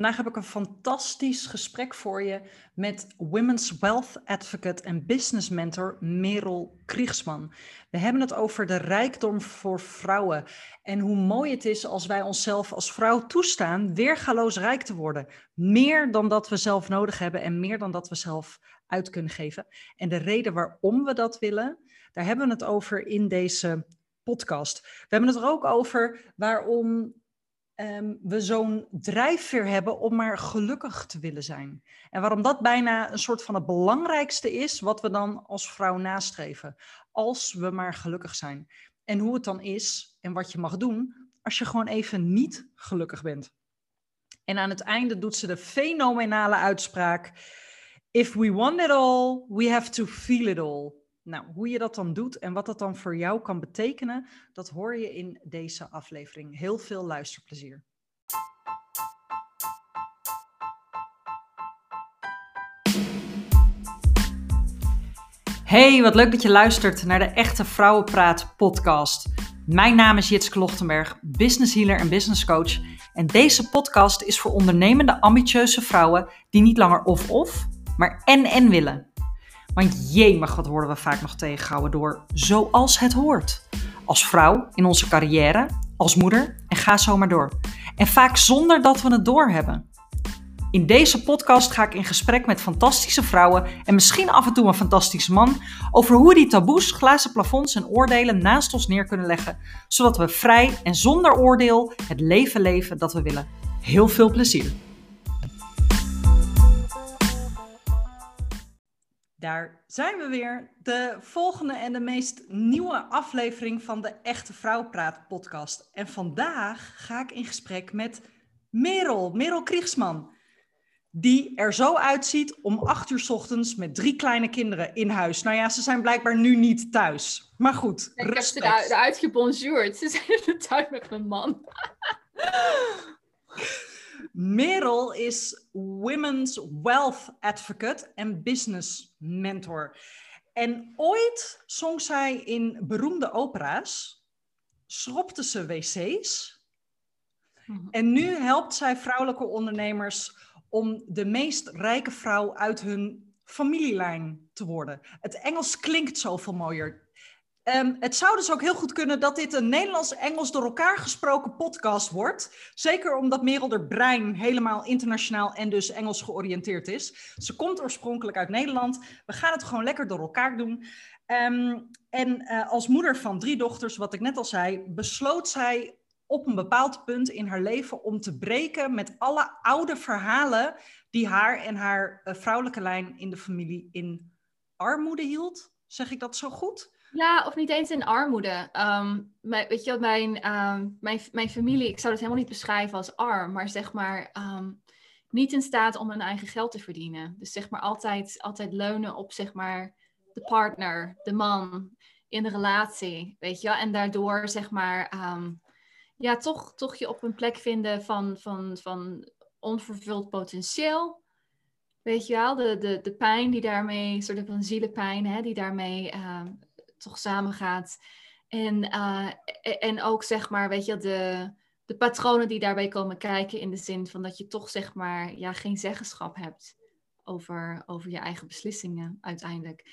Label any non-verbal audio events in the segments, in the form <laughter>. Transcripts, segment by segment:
Vandaag heb ik een fantastisch gesprek voor je met Women's Wealth Advocate en Business Mentor Merel Kriegsman. We hebben het over de rijkdom voor vrouwen en hoe mooi het is als wij onszelf als vrouw toestaan weergaloos rijk te worden. Meer dan dat we zelf nodig hebben en meer dan dat we zelf uit kunnen geven. En de reden waarom we dat willen, daar hebben we het over in deze podcast. We hebben het er ook over waarom um, we zo'n drijfveer hebben om maar gelukkig te willen zijn. En waarom dat bijna een soort van het belangrijkste is wat we dan als vrouw nastreven. Als we maar gelukkig zijn. En hoe het dan is en wat je mag doen als je gewoon even niet gelukkig bent. En aan het einde doet ze de fenomenale uitspraak: If we want it all, we have to feel it all. Nou, hoe je dat dan doet en wat dat dan voor jou kan betekenen, dat hoor je in deze aflevering. Heel veel luisterplezier. Hey, wat leuk dat je luistert naar de Echte Vrouwenpraat podcast. Mijn naam is Jitske Lochtenberg, business healer en business coach. En deze podcast is voor ondernemende, ambitieuze vrouwen die niet langer of-of, maar en-en willen. Want jemig, wat worden we vaak nog tegengehouden door zoals het hoort. Als vrouw, in onze carrière, als moeder en ga zo maar door. En vaak zonder dat we het doorhebben. In deze podcast ga ik in gesprek met fantastische vrouwen en misschien af en toe een fantastische man over hoe die taboes, glazen plafonds en oordelen naast ons neer kunnen leggen, zodat we vrij en zonder oordeel het leven leven dat we willen. Heel veel plezier! Daar zijn we weer. De volgende en de meest nieuwe aflevering van de Echte Vrouw Praat podcast. En vandaag ga ik in gesprek met Merel, Merel Kriegsman. Die er zo uitziet om acht uur s ochtends met drie kleine kinderen in huis. Nou ja, ze zijn blijkbaar nu niet thuis. Maar goed, Ik heb ze eruit gebonjourd. Ze zijn in de tuin met mijn man. Merel is Women's Wealth Advocate en Business Mentor. En ooit zong zij in beroemde opera's, schropte ze wc's. Mhm. En nu helpt zij vrouwelijke ondernemers om de meest rijke vrouw uit hun familielijn te worden. Het Engels klinkt zoveel mooier. Um, het zou dus ook heel goed kunnen dat dit een Nederlands-Engels door elkaar gesproken podcast wordt. Zeker omdat Merel er brein helemaal internationaal en dus Engels georiënteerd is. Ze komt oorspronkelijk uit Nederland. We gaan het gewoon lekker door elkaar doen. Um, en uh, als moeder van drie dochters, wat ik net al zei, besloot zij op een bepaald punt in haar leven om te breken met alle oude verhalen die haar en haar uh, vrouwelijke lijn in de familie in armoede hield. Zeg ik dat zo goed? Ja, of niet eens in armoede. Mijn, weet je mijn, um, mijn, mijn familie, ik zou het helemaal niet beschrijven als arm, maar zeg maar um, niet in staat om hun eigen geld te verdienen. Dus zeg maar altijd, altijd leunen op zeg maar de partner, de man in de relatie, weet je En daardoor zeg maar, ja, toch, toch je op een plek vinden van, van, van onvervuld potentieel. Weet je wel, de, de, de pijn die daarmee, soort van zielenpijn, hè, die daarmee toch samengaat. En, uh, en ook zeg maar, weet je, de, de patronen die daarbij komen kijken in de zin van dat je toch zeg maar ja, geen zeggenschap hebt over, over je eigen beslissingen uiteindelijk.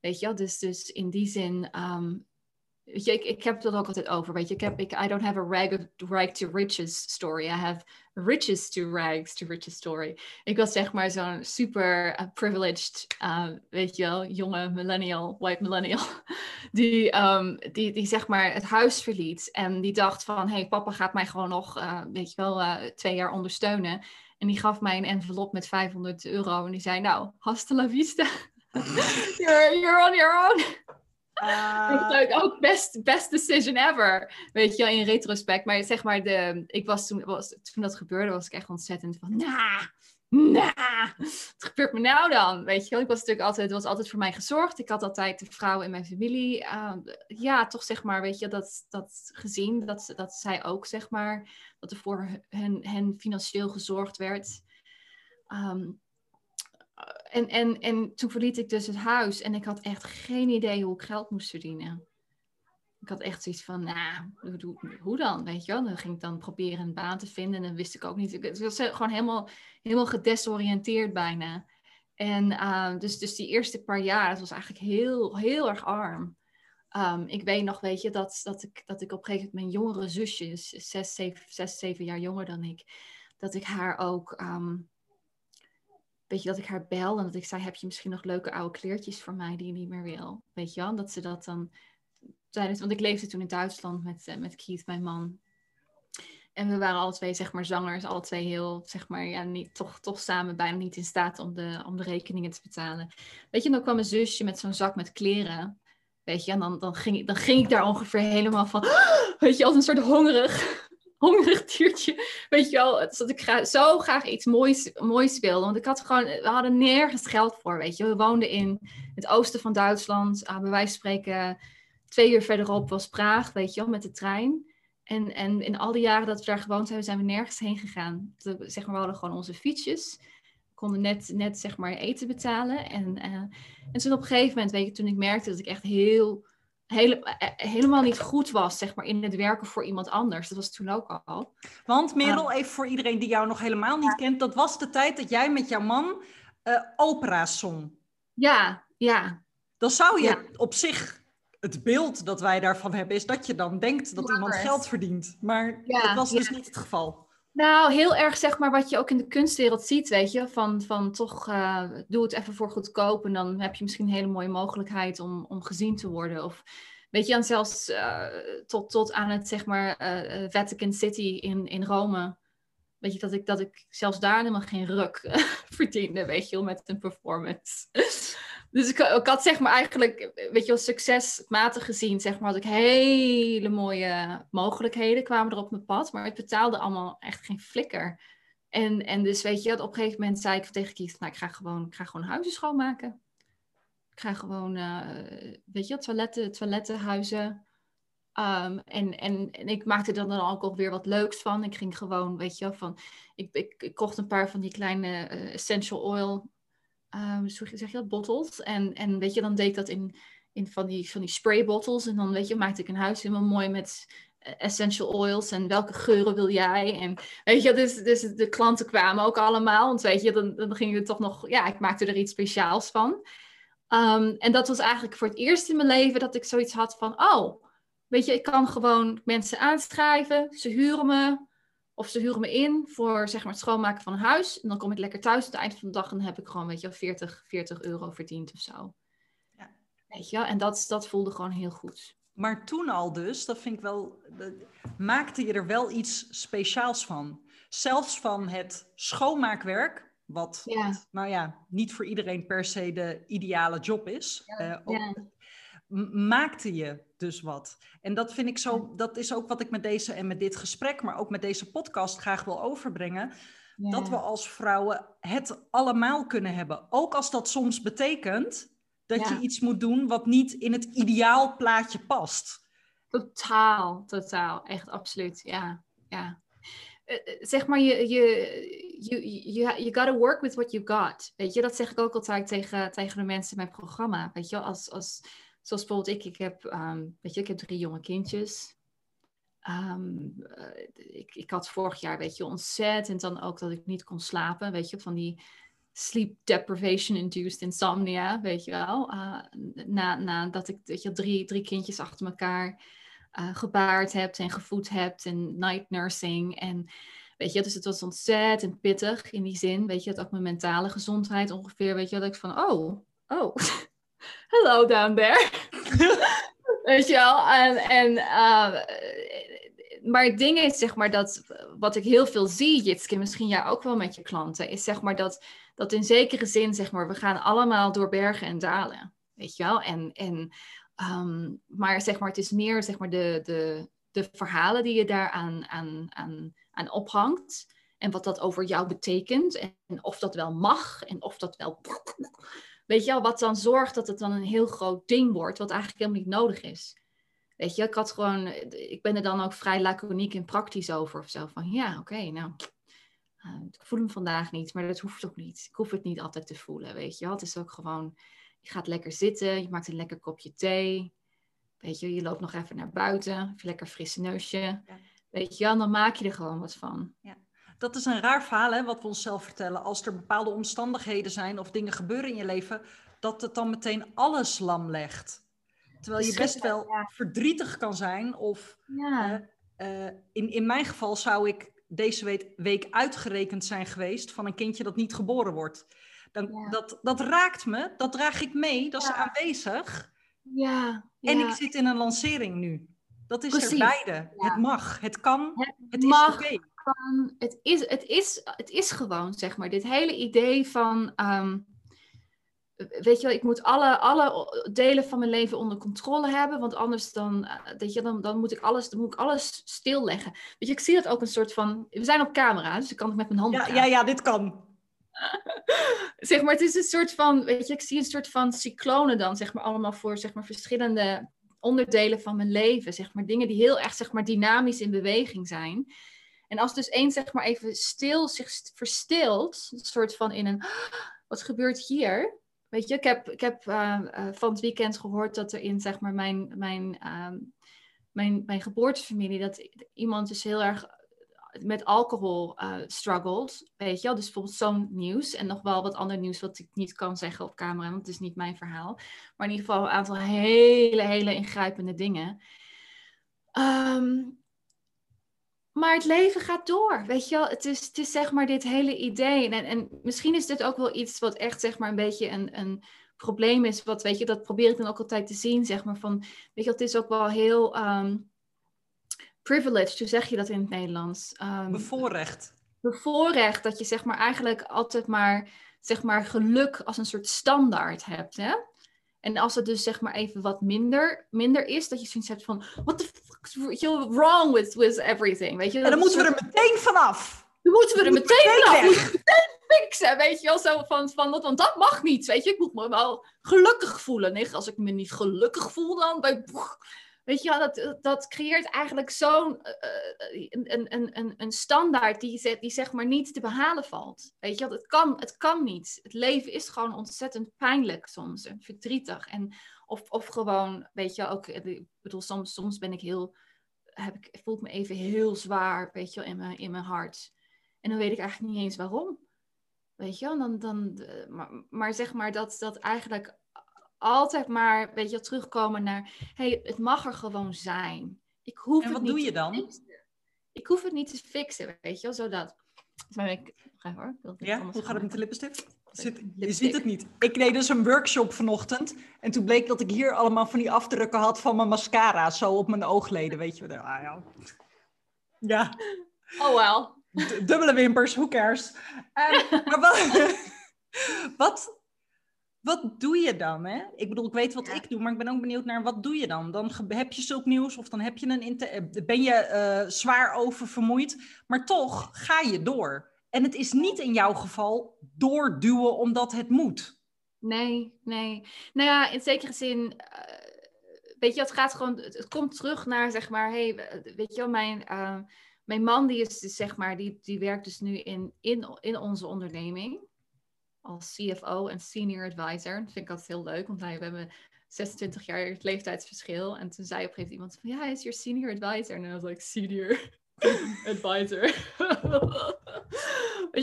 Weet je, dus, dus in die zin um, Weet je, ik, ik heb dat ook altijd over. Weet je, ik ik, I don't have a rag of to riches story. I have riches to rags to riches story. Ik was zeg maar zo'n super uh, privileged, uh, weet je wel, jonge millennial, white millennial, <laughs> die, um, die, die zeg maar het huis verliet en die dacht van, hey, papa gaat mij gewoon nog, uh, weet je wel, twee jaar ondersteunen. En die gaf mij een envelop met 500 euro en die zei, nou, hasta la vista. <laughs> you're on your own. Uh... Ik ook best, best decision ever. Weet je, in retrospect. Maar zeg maar, de, ik was toen, was, toen dat gebeurde, was ik echt ontzettend van, nah, nah, wat gebeurt me nou dan? Weet je, ik was natuurlijk altijd, was altijd voor mij gezorgd. Ik had altijd de vrouwen in mijn familie, uh, ja, toch zeg maar, weet je, dat, dat gezien, dat, dat zij ook, zeg maar, dat er voor hen, financieel gezorgd werd. Um, en, en, en toen verliet ik dus het huis en ik had echt geen idee hoe ik geld moest verdienen. ik had echt zoiets van, nou, hoe, dan, weet je wel? Dan ging ik dan proberen een baan te vinden en dan wist ik ook niet. Ik was gewoon helemaal, helemaal gedesoriënteerd bijna. En uh, dus, dus die eerste paar jaar, het was eigenlijk heel, heel erg arm. Um, ik weet nog, weet je, dat, dat, ik, dat ik op een gegeven moment mijn jongere zusje, zes, zeven, zes, zeven jaar jonger dan ik, dat ik haar ook, um, weet je, dat ik haar bel en dat ik zei, heb je misschien nog leuke oude kleertjes voor mij die je niet meer wil? Weet je wel, dat ze dat dan want ik leefde toen in Duitsland met, uh, met Keith, mijn man. En we waren alle twee, zeg maar, zangers, alle twee heel, zeg maar, ja, niet, toch, toch samen bijna niet in staat om de, om de rekeningen te betalen. Weet je, dan kwam mijn zusje met zo'n zak met kleren. Weet je, en dan, dan, ging, dan ging ik daar ongeveer helemaal van, <gasps> weet je, als een soort hongerig, hongerig. Weet je wel, dat ik gra zo graag iets moois, moois wilde. Want ik had gewoon, we hadden nergens geld voor, weet je. We woonden in het oosten van Duitsland, uh, bij wijze van spreken twee uur verderop was Praag, weet je wel, met de trein. En, en in al die jaren dat we daar gewoond hebben, zijn we nergens heen gegaan. We, zeg maar, we hadden gewoon onze fietsjes. Konden net, net zeg maar eten betalen. En, uh, en toen op een gegeven moment, weet je, toen ik merkte dat ik echt heel, hele, uh, helemaal niet goed was, zeg maar, in het werken voor iemand anders. Dat was toen ook al. Want Merel, uh, even voor iedereen die jou nog helemaal niet ja. kent. Dat was de tijd dat jij met jouw man opera's zong. Ja, ja. Dan zou je ja. op zich het beeld dat wij daarvan hebben, is dat je dan denkt dat iemand geld verdient. Maar ja, dat was dus niet het geval. Nou, heel erg zeg maar wat je ook in de kunstwereld ziet, weet je. Van, van toch, uh, doe het even voor goedkoop en dan heb je misschien een hele mooie mogelijkheid om, om gezien te worden. Of weet je, en zelfs uh, tot, tot aan het zeg maar uh, Vatican City in, in Rome. Weet je, dat ik, dat ik zelfs daar helemaal geen ruk <laughs> verdiende, weet je, met een performance. Dus ik, ik, had zeg maar eigenlijk, weet je wel, succesmatig gezien, zeg maar, had ik hele mooie mogelijkheden kwamen er op mijn pad. Maar het betaalde allemaal echt geen flikker. En, en dus weet je, op een gegeven moment zei ik tegen nou, ik ga gewoon, ik ga gewoon huizen schoonmaken. Ik ga gewoon, uh, weet je, toiletten, toiletten, huizen. Um, en, en, en ik maakte er dan ook alweer wat leuks van. Ik ging gewoon, weet je, van, ik, ik, kocht een paar van die kleine uh, essential oil um, zeg je dat, bottles. En, en weet je, dan deed dat in, in van, die, van die spray bottles. En dan weet je, maakte ik een huis helemaal mooi met eh, essential oils en welke geuren wil jij? En weet je, dus, dus de klanten kwamen ook allemaal. Want weet je, dan, dan ging het toch nog, ja, ik maakte er iets speciaals van. Um, en dat was eigenlijk voor het eerst in mijn leven dat ik zoiets had van, oh, weet je, ik kan gewoon mensen aanschrijven, ze huren me, of ze huren me in voor zeg maar, het schoonmaken van een huis. En dan kom ik lekker thuis aan het eind van de dag en dan heb ik gewoon weet je, 40, 40 euro verdiend of zo. Ja. Weet je, en dat, dat voelde gewoon heel goed. Maar toen al dus, dat vind ik wel, maakte je er wel iets speciaals van. Zelfs van het schoonmaakwerk, wat, ja. nou ja, niet voor iedereen per se de ideale job is. Ja. Uh, ja maakte je dus wat. En dat vind ik zo, dat is ook wat ik met deze en met dit gesprek, maar ook met deze podcast graag wil overbrengen. Ja. Dat we als vrouwen het allemaal kunnen hebben. Ook als dat soms betekent dat ja. je iets moet doen wat niet in het ideaal plaatje past. Totaal, totaal. Echt absoluut. Ja, ja. Uh, zeg maar, je, je, je, je, you gotta work with what you got. Weet je, dat zeg ik ook altijd tegen, tegen de mensen in mijn programma. Weet je, als, als, Zoals bijvoorbeeld ik, ik heb, um, weet je, ik heb drie jonge kindjes. Um, uh, ik, ik had vorig jaar, weet je, ontzettend dan ook dat ik niet kon slapen, weet je, van die sleep deprivation-induced insomnia, weet je wel. Uh, na, nadat ik, weet je, drie, drie kindjes achter elkaar uh, gebaard heb en gevoed heb en night nursing en... Weet je, dus het was ontzettend pittig in die zin. Weet je, dat ook mijn mentale gezondheid ongeveer. Weet je, dat ik van, oh, oh, <laughs> hello down there. <laughs> Weet je wel? En, en, uh, maar het ding is, zeg maar, dat wat ik heel veel zie, Jitske, misschien jij ook wel met je klanten, is zeg maar dat, dat in zekere zin, zeg maar, we gaan allemaal door bergen en dalen. Weet je wel? En, en, um, maar zeg maar, het is meer zeg maar, de, de, de verhalen die je daar aan, aan, aan, aan ophangt. En wat dat over jou betekent. En of dat wel mag. En of dat wel Weet je wel, wat dan zorgt dat het dan een heel groot ding wordt, wat eigenlijk helemaal niet nodig is. Weet je, ik had gewoon, ik ben er dan ook vrij laconiek en praktisch over of zo. Van ja, oké, okay, nou, uh, ik voel hem vandaag niet, maar dat hoeft ook niet. Ik hoef het niet altijd te voelen, weet je wel. Het is ook gewoon, je gaat lekker zitten, je maakt een lekker kopje thee. Weet je, je loopt nog even naar buiten, even lekker frisse neusje. Ja. Weet je, dan maak je er gewoon wat van. Ja. Dat is een raar verhaal, hè, wat we onszelf vertellen. Als er bepaalde omstandigheden zijn of dingen gebeuren in je leven, dat het dan meteen alles lam legt. Terwijl je best wel verdrietig kan zijn. Of ja. Eh, in, in mijn geval zou ik deze week, week uitgerekend zijn geweest van een kindje dat niet geboren wordt. Dan, dat, dat raakt me, dat draag ik mee, dat is aanwezig. Ja, En ik zit in een lancering nu. Dat is er beide. Het mag, het kan, het, is oké. Het, is, het, is, het is gewoon, zeg maar, dit hele idee van... Ehm, weet je wel, ik moet alle, alle delen van mijn leven onder controle hebben, want anders dan, eh, weet je, dan, dan, moet ik alles, dan moet ik alles stilleggen. Weet je, ik zie dat ook een soort van, we zijn op camera, dus ik kan het met mijn handen ja, ja, ja, dit kan. <laughs> zeg maar, het is een soort van, weet je, ik zie een soort van cyclonen dan, zeg maar, allemaal voor, zeg maar, verschillende onderdelen van mijn leven, zeg maar, dingen die heel erg, zeg maar, dynamisch in beweging zijn. En als dus één, zeg maar, even stil zich verstilt, een soort van in een, <gasps> wat gebeurt hier? Weet je, ik heb, ik heb uh, van het weekend gehoord dat er in zeg maar, mijn, mijn, uh, mijn, mijn geboortefamilie, dat iemand dus heel erg met alcohol struggelt. Weet je wel, dus bijvoorbeeld zo'n nieuws en nog wel wat ander nieuws wat ik niet kan zeggen op camera, want het is niet mijn verhaal. Maar in ieder geval een aantal hele, hele ingrijpende dingen. Um, maar het leven gaat door, weet je wel. Het is, het is zeg maar dit hele idee. En, en misschien is dit ook wel iets wat echt zeg maar een beetje een, een probleem is. Wat, weet je, dat probeer ik dan ook altijd te zien, zeg maar. Van, weet je, het is ook wel heel um, privileged, hoe zeg je dat in het Nederlands? Um, bevoorrecht. Bevoorrecht, dat je zeg maar eigenlijk altijd maar, zeg maar, geluk als een soort standaard hebt, hè? En als het dus zeg maar even wat minder, minder is, dat je zoiets hebt van, what the wrong with, with everything, weet je? En dan moeten we er meteen vanaf. Dan moeten we er meteen vanaf. meteen fixen, weet je wel, zo van, van dat, want dat mag niet, weet je? Ik moet me wel gelukkig voelen. Nee, als ik me niet gelukkig voel, dan bij, Weet je wel, dat, dat creëert eigenlijk zo'n uh, een, een, een, een standaard die, die zeg maar niet te behalen valt. Weet je wel, het kan, het kan niet. Het leven is gewoon ontzettend pijnlijk soms en verdrietig. En, of, of gewoon, weet je ook, ik bedoel, soms, soms ben ik heel, heb ik, voel ik me even heel zwaar, weet je in mijn, in mijn hart. En dan weet ik eigenlijk niet eens waarom. Weet je dan, dan, maar, maar zeg maar dat, dat eigenlijk altijd maar, weet je, terugkomen naar, hey, het mag er gewoon zijn. Ik hoef en wat doe je dan? Ik hoef het niet te fixen, weet je wel, zodat. Maar ik, ga hoor. ja, hoe gaat het met de lippenstift? Je ziet het niet. Ik deed dus een workshop vanochtend. En toen bleek dat ik hier allemaal van die afdrukken had van mijn mascara. Zo op mijn oogleden, weet je. Ah, ja. ja. Oh well. dubbele wimpers, who cares? Um, <laughs> maar wat, <laughs> wat, wat doe je dan? Hè? Ik bedoel, ik weet wat ik doe, maar ik ben ook benieuwd naar wat doe je dan? Dan heb je zulk nieuws of dan heb je een eh, ben je uh, zwaar oververmoeid, maar toch ga je door. En het is niet in jouw geval doorduwen omdat het moet. Nee, nee. Nou ja, in zekere zin, uh, weet je, het gaat gewoon, het, komt terug naar zeg maar, hey, weet je wel, mijn, mijn man die is dus, zeg maar, die, die werkt dus nu in, in, in onze onderneming als CFO en senior advisor. Dat vind ik altijd heel leuk, want wij hebben 26 jaar leeftijdsverschil. En toen zei op een gegeven moment van, ja, hij is je senior advisor. En dan was ik, senior <laughs> advisor. <laughs>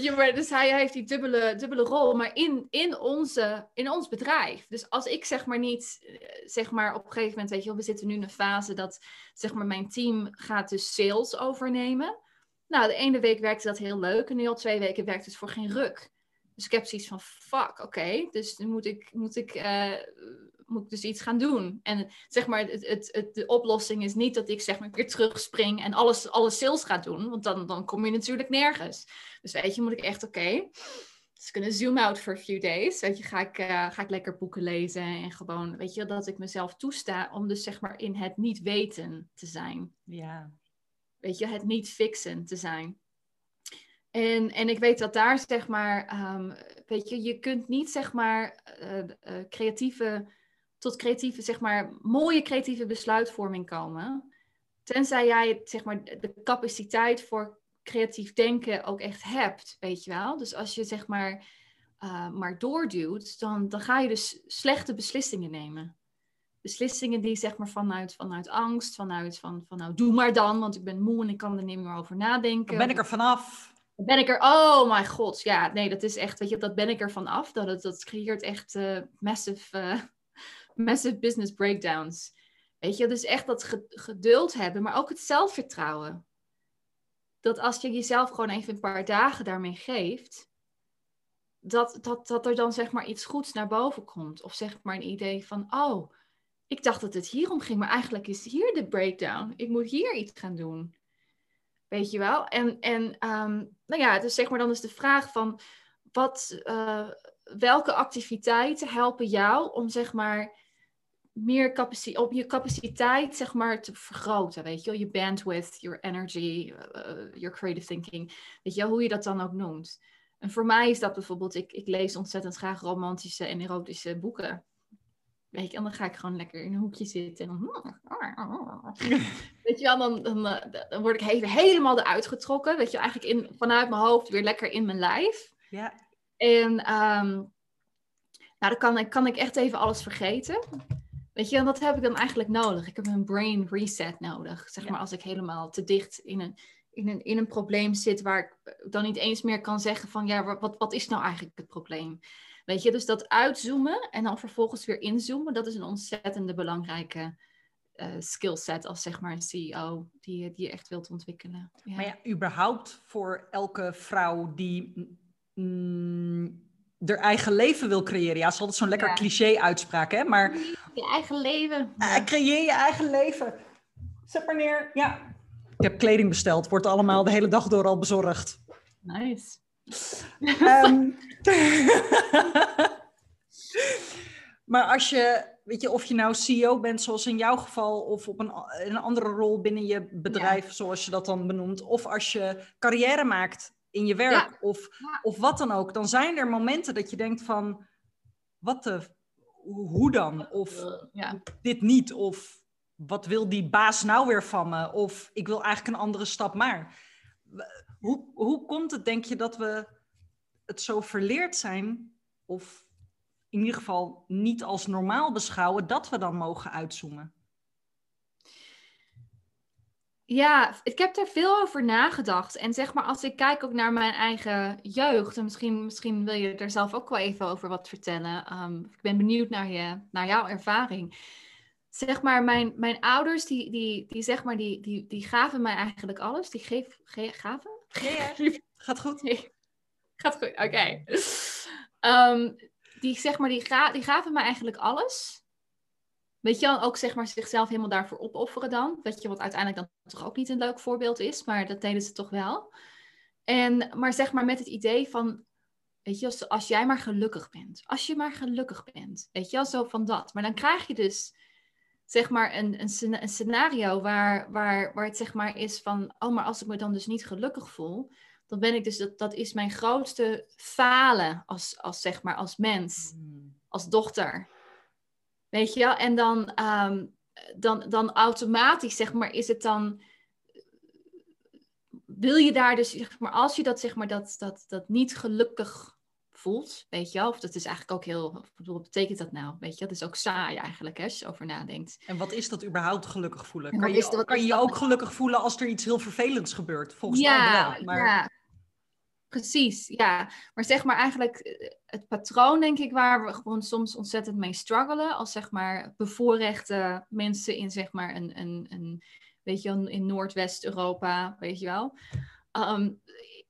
Dus hij, heeft die dubbele, dubbele rol, maar in, in, onze, in ons bedrijf. Dus als ik zeg maar niet, eh, zeg maar op een gegeven moment, weet je wel, we zitten nu in een fase dat, zeg maar, mijn team gaat dus sales overnemen. Nou, de ene week werkte dat heel leuk en nu al twee weken werkt het voor geen ruk. Dus ik heb zoiets van, fuck, oké, dus nu moet ik, moet, ik, uh, moet ik dus iets gaan doen. En zeg maar, het, het, het, de oplossing is niet dat ik zeg maar weer terugspring en alles, alle sales ga doen, want dan, dan kom je natuurlijk nergens. Dus weet je, moet ik echt, oké, okay, dus kunnen zoom out for a few days. Weet je, ga ik, uh, ga ik lekker boeken lezen en gewoon, weet je, dat ik mezelf toesta om dus zeg maar in het niet weten te zijn. Ja. Weet je, het niet fixen te zijn. En, en ik weet dat daar, zeg maar, ehm, weet je, je kunt niet, zeg maar, uh, uh, creatieve, tot creatieve, zeg maar, mooie creatieve besluitvorming komen. Tenzij jij, zeg maar, de capaciteit voor creatief denken ook echt hebt, weet je wel. Dus als je, zeg maar, uh, maar doorduwt, dan, dan ga je dus slechte beslissingen nemen. beslissingen die zeg maar vanuit, vanuit angst, vanuit van, van nou doe maar dan, want ik ben moe en ik kan er niet meer over nadenken. Dan ben ik er vanaf. Dan ben ik er, oh mijn god, ja, nee, dat is echt, weet je, dat ben ik er vanaf. Dat, het, dat creëert echt uh, massive, uh, massive business breakdowns. Weet je, dus echt dat geduld hebben, maar ook het zelfvertrouwen. Dat als je jezelf gewoon even een paar dagen daarmee geeft, dat, dat, dat er dan zeg maar iets goeds naar boven komt. Of zeg maar een idee van, oh, ik dacht dat het hierom ging, maar eigenlijk is hier de breakdown. Ik moet hier iets gaan doen. Weet je wel? En, en um, nou ja, dus zeg maar dan is de vraag van, wat, uh, welke activiteiten helpen jou om zeg maar meer capaciteit, op je capaciteit zeg maar te vergroten, weet je wel? Je bandwidth, your energy, uh, your creative thinking, weet je wel, hoe je dat dan ook noemt. En voor mij is dat bijvoorbeeld, ik, ik lees ontzettend graag romantische en erotische boeken. Weet je, en dan ga ik gewoon lekker in een hoekje zitten. En dan, <laughs> weet je wel, dan, dan, dan word ik even helemaal eruit getrokken. Weet je, eigenlijk in, vanuit mijn hoofd weer lekker in mijn lijf. Ja. En um, nou, dan kan, kan ik echt even alles vergeten. Weet je, en dat heb ik dan eigenlijk nodig. Ik heb een brain reset nodig. Zeg maar als ik helemaal te dicht in een, in, een, in een probleem zit waar ik dan niet eens meer kan zeggen van ja, wat, wat is nou eigenlijk het probleem? Weet je, dus dat uitzoomen en dan vervolgens weer inzoomen, dat is een ontzettende belangrijke uh, skillset als zeg maar een CEO die, die je echt wilt ontwikkelen. Ja. Maar ja, überhaupt voor elke vrouw die mm, haar eigen leven wil creëren. Ja, dat is altijd zo'n lekker cliché-uitspraak, hè? Maar... Je eigen leven. Ja. creëer je eigen leven. Zet maar neer. Ja. Ik heb kleding besteld. Wordt allemaal de hele dag door al bezorgd. Nice. Um, <laughs> maar als je, weet je, of je nou CEO bent, zoals in jouw geval, of op een, een andere rol binnen je bedrijf, zoals je dat dan benoemt, of als je carrière maakt in je werk, Of, of wat dan ook, dan zijn er momenten dat je denkt van, wat de, hoe dan? Of ja. dit niet, of wat wil die baas nou weer van me? Of ik wil eigenlijk een andere stap maar. Hoe, hoe komt het, denk je, dat we het zo verleerd zijn, of in ieder geval niet als normaal beschouwen, dat we dan mogen uitzoomen? Ja, ik heb daar veel over nagedacht. En zeg maar, als ik kijk ook naar mijn eigen jeugd, en misschien, misschien wil je er zelf ook wel even over wat vertellen. Um, ik ben benieuwd naar, je, naar jouw ervaring. Zeg maar, mijn, mijn ouders, die, die, die, zeg maar, die, die, die gaven mij eigenlijk alles. Die geef, ge, gaven? Ja, <laughs> gaat goed. Gaat goed, oké. Ehm, die, zeg maar, die, ga, die gaven mij eigenlijk alles. Weet je, ook zeg maar zichzelf helemaal daarvoor opofferen dan. Weet je, wat uiteindelijk dan toch ook niet een leuk voorbeeld is, maar dat deden ze toch wel. En, maar zeg maar met het idee van, weet je, als, als jij maar gelukkig bent. Als je maar gelukkig bent. Weet je, zo van dat. Maar dan krijg je dus, zeg maar, een, een, een scenario waar, waar, waar het zeg maar is van, oh, maar als ik me dan dus niet gelukkig voel, dan ben ik dus, dat, dat is mijn grootste falen als, als zeg maar, als mens, hmm. als dochter. Weet je wel? En dan, um, dan, dan automatisch, zeg maar, is het dan. Wil je daar dus, zeg maar, als je dat, zeg maar, dat, dat, dat niet gelukkig voelt, weet je wel, of dat is eigenlijk ook heel, wat betekent dat nou? Weet je, dat is ook saai eigenlijk, hè, als je over nadenkt. En wat is dat überhaupt gelukkig voelen? Kan je, kan je je ook gelukkig voelen als er iets heel vervelends gebeurt? Volgens ja, mij wel. Maar... Ja, Precies, ja. Maar zeg maar eigenlijk eh, het patroon, denk ik, waar we gewoon soms ontzettend mee struggelen. Als zeg maar bevoorrechte mensen in zeg maar een, een, een weet je in Noordwest-Europa, weet je wel. Ehm,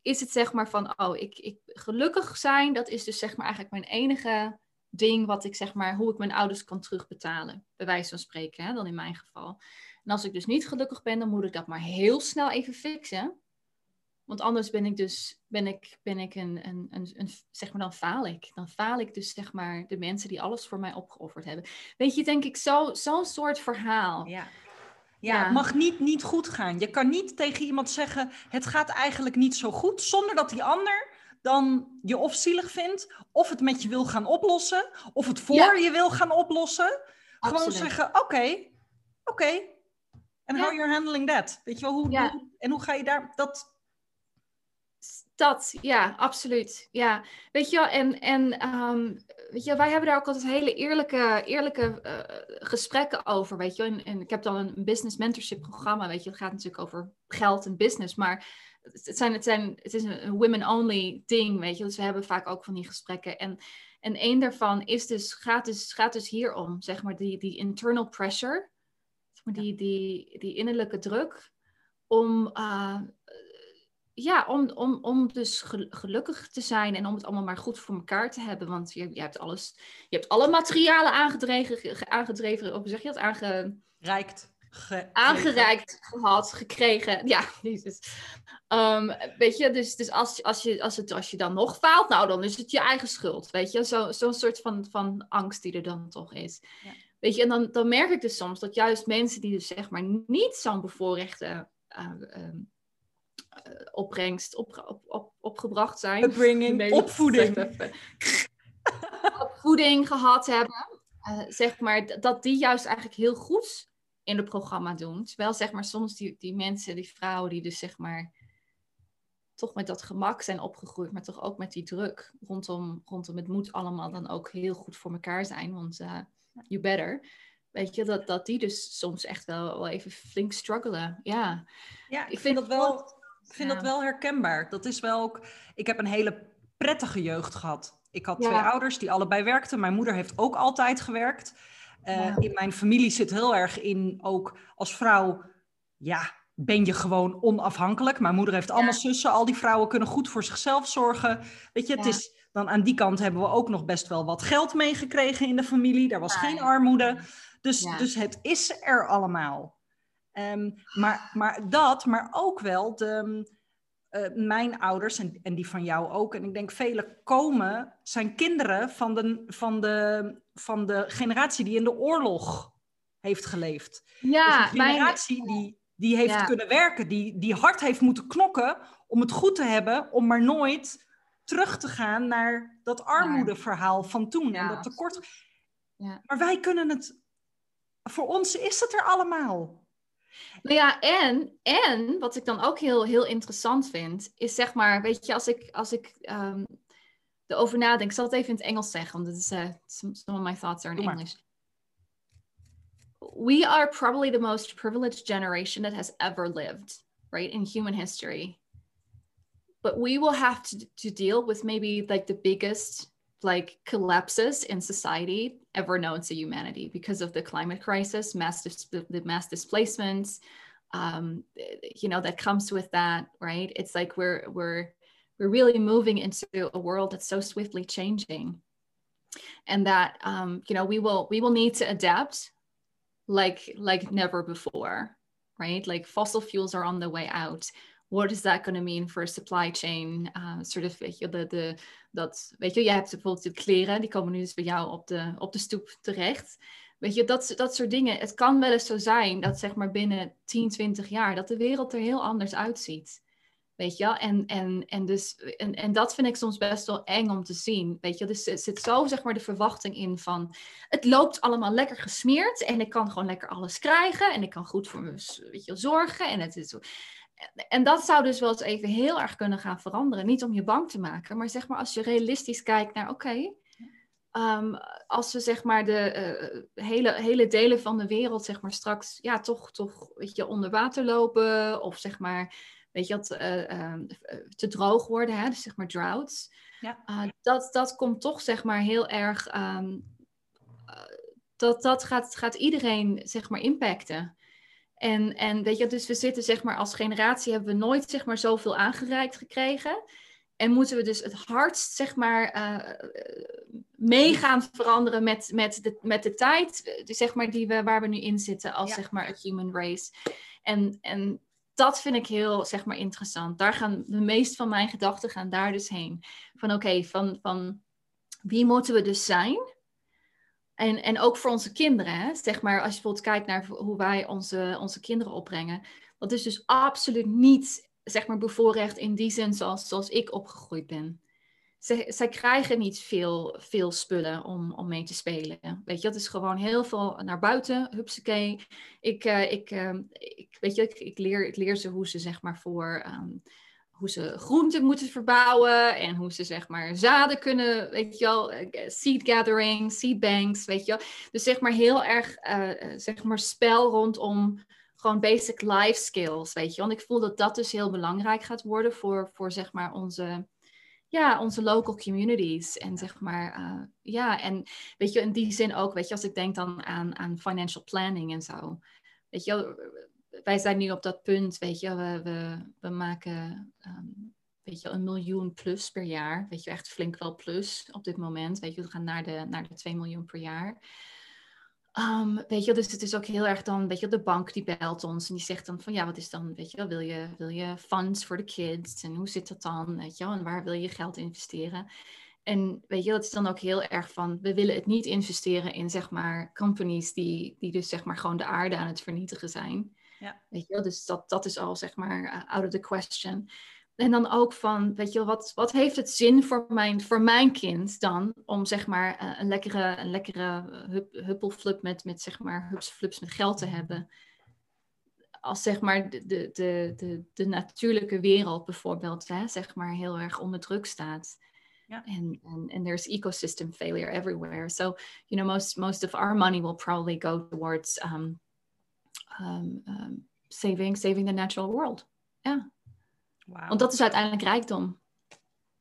is het zeg maar van, oh, ik, ik gelukkig zijn, dat is dus zeg maar eigenlijk mijn enige ding wat ik zeg maar, hoe ik mijn ouders kan terugbetalen. Bij wijze van spreken, hè, dan in mijn geval. En als ik dus niet gelukkig ben, dan moet ik dat maar heel snel even fixen. Want anders ben ik dus, ben ik, ben ik een, een, een, een, zeg maar, dan faal ik. Dan faal ik dus, zeg maar, de mensen die alles voor mij opgeofferd hebben. Weet je, denk ik, zo'n zo soort verhaal. Ja. Ja, het mag niet, niet goed gaan. Je kan niet tegen iemand zeggen, het gaat eigenlijk niet zo goed, zonder dat die ander dan je of zielig vindt, of het met je wil gaan oplossen, of het voor je wil gaan oplossen. Gewoon zeggen, oké, oké, en how you're handling that. Weet je wel, hoe, hoe, en hoe ga je daar, dat, dat, ja, absoluut. Ja, weet je wel, en, en um, weet je, wij hebben daar ook altijd hele eerlijke, eerlijke uh, gesprekken over, weet je. En, en, ik heb dan een business mentorship programma, weet je. Het gaat natuurlijk over geld en business, maar het, zijn, het, zijn, het is een women-only ding, weet je. Dus we hebben vaak ook van die gesprekken. En, en één daarvan is dus, gaat, dus, gaat dus hierom, zeg maar, die, die internal pressure, die, die, die innerlijke druk om... Uh, ja, om, om, om dus gelukkig te zijn en om het allemaal maar goed voor elkaar te hebben. Want je, je hebt alles, je hebt alle materialen aangedreven, aangedreven hoe zeg je dat? Aangereikt. aangereikt gehad, gekregen. Ja, <laughs> jezus. Um, weet je, dus, dus als, als, je, als, het, als je dan nog faalt, nou dan is het je eigen schuld. Weet je, zo'n zo soort van, van angst die er dan toch is. Ja. Weet je, en dan, dan merk ik dus soms dat juist mensen die dus zeg maar niet zo'n bevoorrechte uh, um, uh, opbrengst op, op, op, opgebracht zijn. Upbringing, opvoeding. <laughs> opvoeding gehad hebben. Uh, zeg maar, dat die juist eigenlijk heel goed in het programma doen. Terwijl zeg maar soms die, die mensen, die vrouwen die dus zeg maar toch met dat gemak zijn opgegroeid, maar toch ook met die druk rondom, rondom het moet allemaal dan ook heel goed voor elkaar zijn, want uh, you better. Weet je, dat, dat die dus soms echt wel, wel even flink struggelen. Ja, ja ik vind dat wel ik vind dat wel herkenbaar. Dat is wel ook. Ik heb een hele prettige jeugd gehad. Ik had twee ouders die allebei werkten. Mijn moeder heeft ook altijd gewerkt. Uh, In mijn familie zit heel erg in ook als vrouw. Ja, ben je gewoon onafhankelijk. Mijn moeder heeft allemaal zussen. Al die vrouwen kunnen goed voor zichzelf zorgen. Weet je, het is. Dan aan die kant hebben we ook nog best wel wat geld meegekregen in de familie. Daar was geen armoede. Dus, dus het is er allemaal. Ehm, maar, maar dat, maar ook wel de, uh, mijn ouders en, en die van jou ook. En ik denk vele komen, zijn kinderen van de, van de, van de generatie die in de oorlog heeft geleefd. Ja, dus een generatie die, die heeft kunnen werken, die, die hard heeft moeten knokken om het goed te hebben, om maar nooit terug te gaan naar dat armoedeverhaal van toen en dat tekort. Ja. Maar wij kunnen het, voor ons is het er allemaal. Nou ja, en, en wat ik dan ook heel, heel interessant vind, is zeg maar, weet je, als ik, als ik um, erover nadenk, ik zal het even in het Engels zeggen, want is, uh, some of my thoughts are in English. We are probably the most privileged generation that has ever lived, right, in human history. But we will have to, to deal with maybe like the biggest like collapses in society ever known to humanity because of the climate crisis, mass dis- the mass displacements, um, you know, that comes with that, right? It's like we're we're we're really moving into a world that's so swiftly changing, and that um, you know we will we will need to adapt like like never before, right? Like fossil fuels are on the way out. What is that going to mean for supply chain? Weet je, de, de, dat, weet je, jij hebt bijvoorbeeld de kleren, die komen nu dus bij jou op de, op de stoep terecht. Weet je, dat, dat soort dingen. Het kan wel eens zo zijn dat zeg maar binnen 10, 20 jaar, dat de wereld er heel anders uitziet. Weet je, en, en, en, dus, en, en dat vind ik soms best wel eng om te zien. Weet je, dus er zit zo zeg maar de verwachting in van het loopt allemaal lekker gesmeerd en ik kan gewoon lekker alles krijgen en ik kan goed voor me weet je, zorgen. En het is en dat zou dus wel eens even heel erg kunnen gaan veranderen. Niet om je bang te maken, maar zeg maar als je realistisch kijkt naar, oké, ehm, als we zeg maar de eh, hele, hele delen van de wereld zeg maar straks, ja, toch, toch, weet je, onder water lopen of zeg maar, weet je, dat, uh, uh, te droog worden, hè, dus zeg maar droughts. Ja. Eh, dat, dat komt toch zeg maar heel erg, ehm, dat, dat gaat, gaat iedereen zeg maar impacten. En, en weet je, dus we zitten zeg maar als generatie hebben we nooit zeg maar zoveel aangereikt gekregen. En moeten we dus het hardst zeg maar uh, mee gaan veranderen met, met, de, met de tijd zeg maar, die we, waar we nu in zitten als zeg maar het human race. En, en dat vind ik heel zeg maar interessant. Daar gaan de meeste van mijn gedachten gaan daar dus heen. Van oké, van, van wie moeten we dus zijn? En, en ook voor onze kinderen, hè? zeg maar, als je bijvoorbeeld kijkt naar hoe wij onze, onze kinderen opbrengen. Dat is dus absoluut niet, zeg maar, bevoorrecht in die zin zoals, zoals ik opgegroeid ben. Zij, zij krijgen niet veel, veel spullen om, om mee te spelen. Weet je, dat is gewoon heel veel naar buiten, hupsakee. Ik, uh, ik, uh, ik, weet je, ik, ik, leer, ik leer ze hoe ze, zeg maar, voor... Um, hoe ze groenten moeten verbouwen en hoe ze zeg maar zaden kunnen, weet je wel, eh, seed gathering, seed banks, weet je wel. Dus zeg maar heel erg, uh, zeg maar spel rondom gewoon basic life skills, weet je. Want ik voel dat dat dus heel belangrijk gaat worden voor, voor zeg maar onze, ja, onze local communities. En zeg maar, ja, en weet je, in die zin ook, weet je, als ik denk dan aan, aan financial planning en zo. Weet je, wij zijn nu op dat punt, weet je, we, we, maken, um, weet je, een miljoen plus per jaar. Weet je, echt flink wel plus op dit moment. Weet je, we gaan naar de, naar de 2 miljoen per jaar. Um, weet je, dus het is ook heel erg dan, weet je, de bank die belt ons en die zegt dan van ja, wat is dan, weet je, wil je, wil je funds voor de kids en hoe zit dat dan, weet je, en waar wil je geld investeren? En weet je, dat is dan ook heel erg van, we willen het niet investeren in, zeg maar, companies die, die dus, zeg maar, gewoon de aarde aan het vernietigen zijn. Ja. Weet je, dus dat, dat is al, zeg maar, uh, out of the question. En dan ook van, weet je, wat, wat heeft het zin voor mijn, voor mijn kind dan om zeg maar uh, een lekkere, een lekkere hup, huppelflup met, met zeg maar hupsflups met geld te hebben? Als zeg maar de, de, de, de, de natuurlijke wereld bijvoorbeeld, hè, zeg maar heel erg onder druk staat. Yeah. And, and and there's ecosystem failure everywhere. So you know most most of our money will probably go towards um, um, um, saving saving the natural world. Ja. Wow. Want dat is uiteindelijk rijkdom.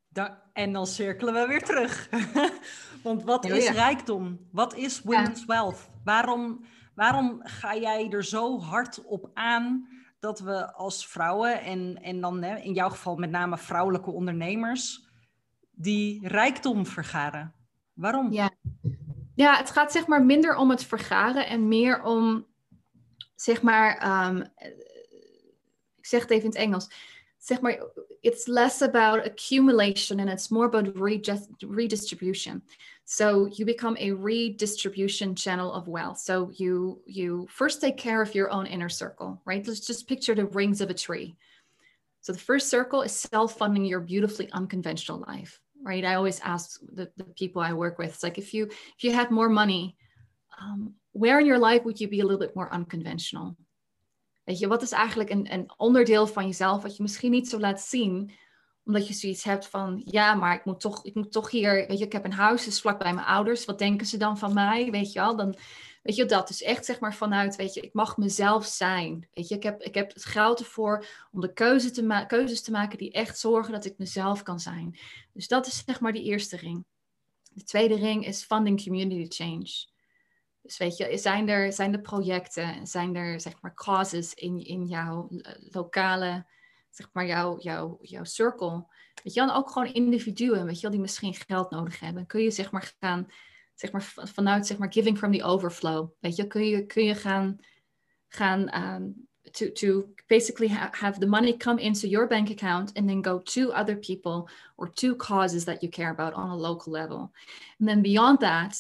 Da en dan cirkelen we weer terug. <laughs> Want wat is rijkdom? Wat is women's wealth? Waarom, waarom ga jij er zo hard op aan dat we als vrouwen en, en dan hè, in jouw geval met name vrouwelijke ondernemers die rijkdom vergaren. Waarom? Ja. ja, het gaat zeg maar minder om het vergaren en meer om, zeg maar, um, ik zeg het even in het Engels, zeg maar, it's less about accumulation and it's more about redistribution. So you become a redistribution channel of wealth. So you you first take care of your own inner circle, right? Let's just picture the rings of a tree. So the first circle is self-funding your beautifully unconventional life right? I always ask the, the people I work with, it's like if you if you had more money, um, where in your life would you be a little bit more unconventional? Weet je, wat is eigenlijk een, een onderdeel van jezelf wat je misschien niet zo laat zien, omdat je zoiets hebt van, ja, maar ik moet toch, ik moet toch hier, weet je, ik heb een huis, dus vlak bij mijn ouders, wat denken ze dan van mij, weet je wel? Dan, Weet je, dat is echt zeg maar vanuit, weet je, ik mag mezelf zijn. Weet je, ik heb, ik heb het geld ervoor om de keuze te keuzes te maken die echt zorgen dat ik mezelf kan zijn. Dus dat is zeg maar die eerste ring. De tweede ring is funding community change. Dus weet je, zijn er, zijn er projecten, zijn er zeg maar causes in, in jouw lokale, zeg maar jouw, jouw, jouw circle. Weet je, en ook gewoon individuen, weet je die misschien geld nodig hebben. Kun je zeg maar gaan zeg maar, vanuit zeg maar, giving from the overflow. Weet je, kun je, kun je gaan, gaan um, to, to basically ha have the money come into your bank account and then go to other people or to causes that you care about on a local level. And then beyond that,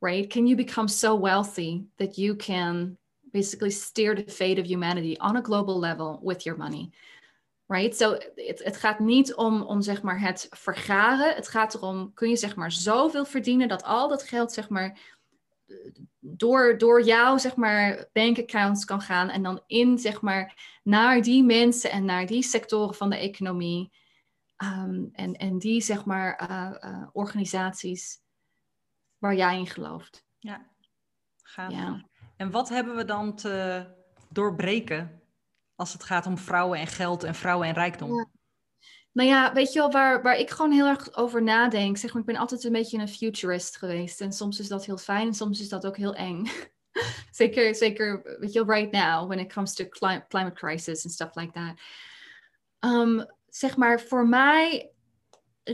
right, can you become so wealthy that you can basically steer the fate of humanity on a global level with your money? Right? So het, het gaat niet om, om zeg maar het vergaren. Het gaat erom, kun je zeg maar zoveel verdienen dat al dat geld zeg maar door, door jouw zeg maar bankaccounts kan gaan en dan in zeg maar naar die mensen en naar die sectoren van de economie ehm, en, en die zeg maar uh, uh, organisaties waar jij in gelooft. Ja, gaaf. Ja. En wat hebben we dan te doorbreken als het gaat om vrouwen en geld en vrouwen en rijkdom? Nou ja, weet je wel, waar, waar ik gewoon heel erg over nadenk, zeg maar, ik ben altijd een beetje een futurist geweest. En soms is dat heel fijn en soms is dat ook heel eng. <laughs> zeker, zeker, weet je wel, right now, when it comes to climate, climate crisis and stuff like that. Um, zeg maar, voor mij,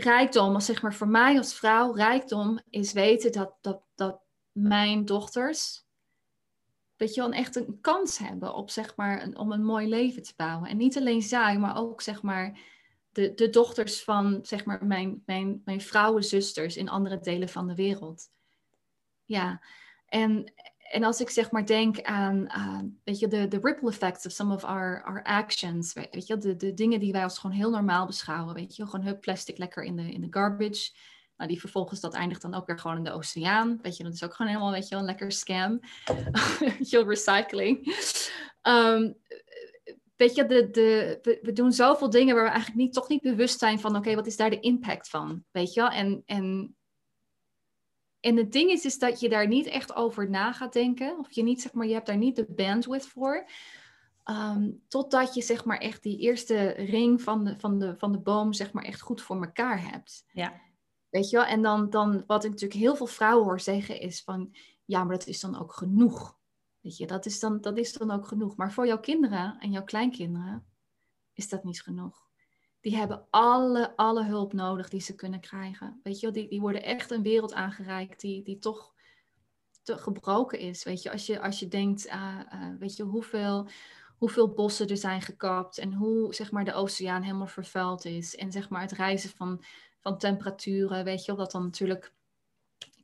rijkdom, zeg maar, voor mij als vrouw, rijkdom is weten dat, dat, dat mijn dochters, weet je wel, echt een kans hebben op, zeg maar, een, om een mooi leven te bouwen. En niet alleen zij, maar ook, zeg maar, de, de dochters van, zeg maar, mijn, mijn, mijn vrouwenzusters in andere delen van de wereld. Ja, en, en als ik zeg maar denk aan, weet je, de, de ripple effects of some of our, our actions, weet je, de, de dingen die wij als gewoon heel normaal beschouwen, weet je, gewoon hup, plastic lekker in de, in de garbage, nou, die vervolgens, dat eindigt dan ook weer gewoon in de oceaan. Weet je, dat is ook gewoon helemaal, weet je, een lekker scam. <laughs> je, recycling. Um, weet je, de, de, we, doen zoveel dingen waar we eigenlijk niet, toch niet bewust zijn van, oké, wat is daar de impact van? Weet je? En, en, en het ding is, is dat je daar niet echt over na gaat denken. Of je niet, zeg maar, je hebt daar niet de bandwidth voor. Um, totdat je, zeg maar, echt die eerste ring van de, van de, van de boom, zeg maar, echt goed voor elkaar hebt. Ja. Weet je wel? En dan, dan, wat ik natuurlijk heel veel vrouwen hoor zeggen, is van, ja, maar dat is dan ook genoeg. Weet je, dat is, dan, dat is dan ook genoeg. Maar voor jouw kinderen en jouw kleinkinderen is dat niet genoeg. Die hebben alle, alle hulp nodig die ze kunnen krijgen. Weet je, die, die worden echt een wereld aangereikt die, die toch te gebroken is. Weet je, als je, als je denkt, uh, uh, weet je, hoeveel, hoeveel bossen er zijn gekapt en hoe zeg maar, de oceaan helemaal vervuild is. En zeg maar het reizen van, van temperaturen, weet je, dat dan natuurlijk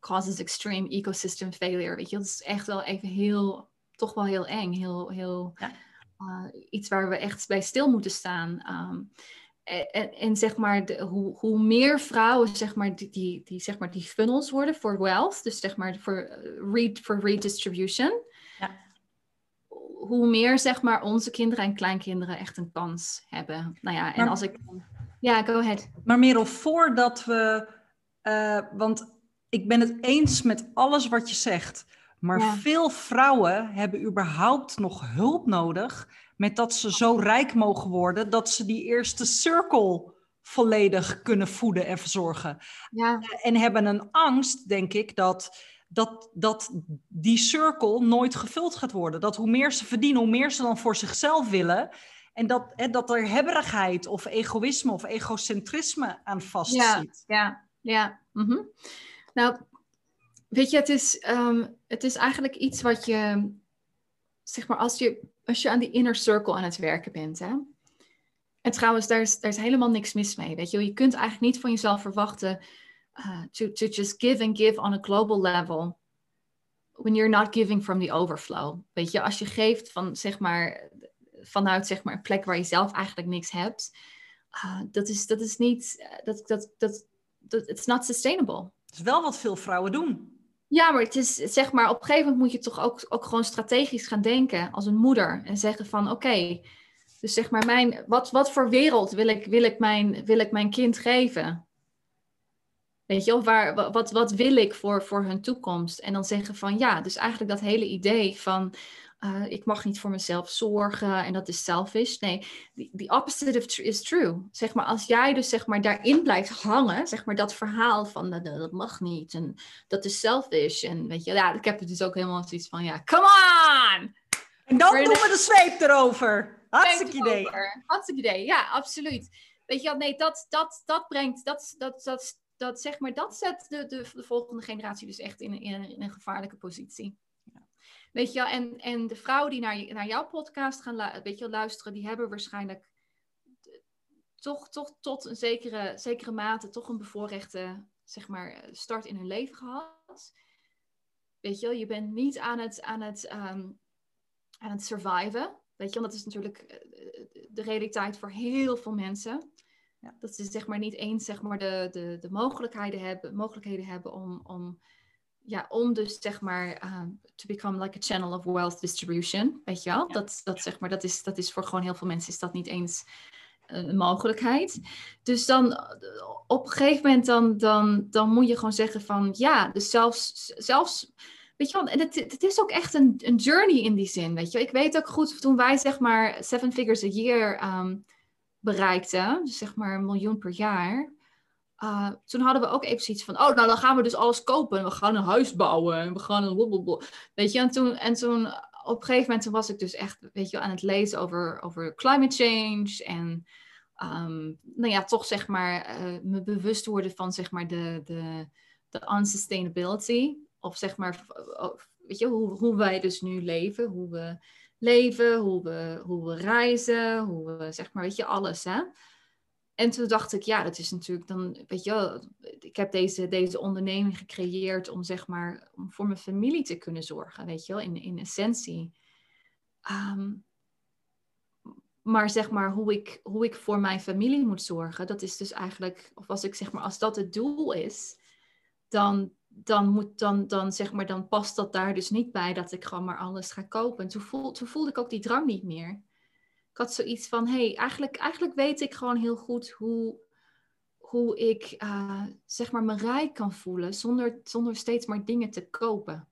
causes extreme ecosystem failure. Weet je, dat is echt wel even heel toch wel heel eng. Heel, heel, ja. uh, iets waar we echt bij stil moeten staan. Um, en, en, zeg maar, de, hoe, hoe meer vrouwen zeg maar, die, die, die, zeg maar, die funnels worden voor wealth, dus zeg maar voor, uh, re, voor redistribution, ja. hoe meer zeg maar, onze kinderen en kleinkinderen echt een kans hebben. Nou ja, en maar, als ik. Ja, go ahead. Maar Merel, voordat we. Uh, want ik ben het eens met alles wat je zegt. Maar veel vrouwen hebben überhaupt nog hulp nodig met dat ze zo rijk mogen worden dat ze die eerste cirkel volledig kunnen voeden en verzorgen. Ja. En hebben een angst, denk ik, dat, dat, dat die cirkel nooit gevuld gaat worden. Dat hoe meer ze verdienen, hoe meer ze dan voor zichzelf willen. En dat, hè, dat er hebberigheid of egoïsme of egocentrisme aan vastzit. Ja, ja, ja. Mm Nou, Weet je, het is, ehm, het is eigenlijk iets wat je, zeg maar, als je, als je aan die inner circle aan het werken bent. Hè? En trouwens, daar is, daar helemaal niks mis mee. Weet je, je kunt eigenlijk niet van jezelf verwachten uh, to, to just give and give on a global level. When you're not giving from the overflow. Weet je, als je geeft van, zeg maar, vanuit zeg maar, een plek waar je zelf eigenlijk niks hebt. Uh, dat, is, dat is niet, dat, dat, dat, dat, it's not sustainable. Het is wel wat veel vrouwen doen. Ja, maar het is zeg maar, op een gegeven moment moet je toch ook, ook gewoon strategisch gaan denken als een moeder. En zeggen van oké, dus zeg maar, mijn, wat, wat voor wereld wil ik, wil, ik mijn, wil ik mijn kind geven? Weet je, of waar, wat, wat wil ik voor, voor hun toekomst? En dan zeggen van ja, dus eigenlijk dat hele idee van uh, ik mag niet voor mezelf zorgen en dat is selfish. Nee, the, opposite of is true. Zeg maar, als jij dus zeg maar daarin blijft hangen, zeg maar dat verhaal van dat, dat mag niet en dat is selfish. En weet je, ja, ik heb het dus ook helemaal zoiets van ja, come on! En dan doen we de zweep erover. Hartstikke idee. Hartstikke idee, ja, absoluut. Weet je, nee, dat, dat, dat brengt, dat, dat, dat, dat, zeg maar, dat zet de, de, de volgende generatie dus echt in, in, in een gevaarlijke positie. Weet je, en, en de vrouwen die naar, naar jouw podcast gaan weet je, luisteren, die hebben waarschijnlijk toch, toch tot een zekere, zekere mate toch een bevoorrechte zeg maar, start in hun leven gehad. Weet je, je bent niet aan het, aan het, um, aan het surviven. Weet je, want dat is natuurlijk eh, de realiteit voor heel veel mensen. Ja. Dat ze zeg maar niet eens zeg maar, de, de, de mogelijkheden hebben, mogelijkheden hebben om, om ja, om dus zeg maar um, to become like a channel of wealth distribution, weet je wel? Dat, dat zeg maar, dat is, dat is voor gewoon heel veel mensen is dat niet eens een mogelijkheid. Dus dan op een gegeven moment dan, dan, dan moet je gewoon zeggen van ja, dus zelfs, zelfs weet je wel, en het, het is ook echt een, een journey in die zin, weet je Ik weet ook goed, toen wij zeg maar seven figures a year um, bereikten, dus zeg maar een miljoen per jaar, uh, toen hadden we ook even zoiets van, oh, nou dan gaan we dus alles kopen. We gaan een huis bouwen en we gaan een blablabla. Weet je, en toen, en toen op een gegeven moment was ik dus echt, weet je, aan het lezen over, over climate change. En um, nou ja, toch zeg maar uh, me bewust worden van zeg maar de, de, de unsustainability. Of zeg maar, weet je, hoe, hoe wij dus nu leven. Hoe we leven, hoe we, hoe we reizen, hoe we, zeg maar, weet je, alles hè. En toen dacht ik, ja, dat is natuurlijk dan, weet je wel, ik heb deze, deze onderneming gecreëerd om zeg maar, om voor mijn familie te kunnen zorgen, weet je wel, in, in essentie. Ehm, maar zeg maar, hoe ik, hoe ik voor mijn familie moet zorgen, dat is dus eigenlijk, of als ik zeg maar, als dat het doel is, dan, dan, moet, dan, dan, zeg maar, dan past dat daar dus niet bij dat ik gewoon maar alles ga kopen. En toen, voel, toen voelde ik ook die drang niet meer. Ik had zoiets van, hey, eigenlijk, eigenlijk weet ik gewoon heel goed hoe, hoe ik uh, zeg maar me rijk kan voelen zonder, zonder steeds maar dingen te kopen.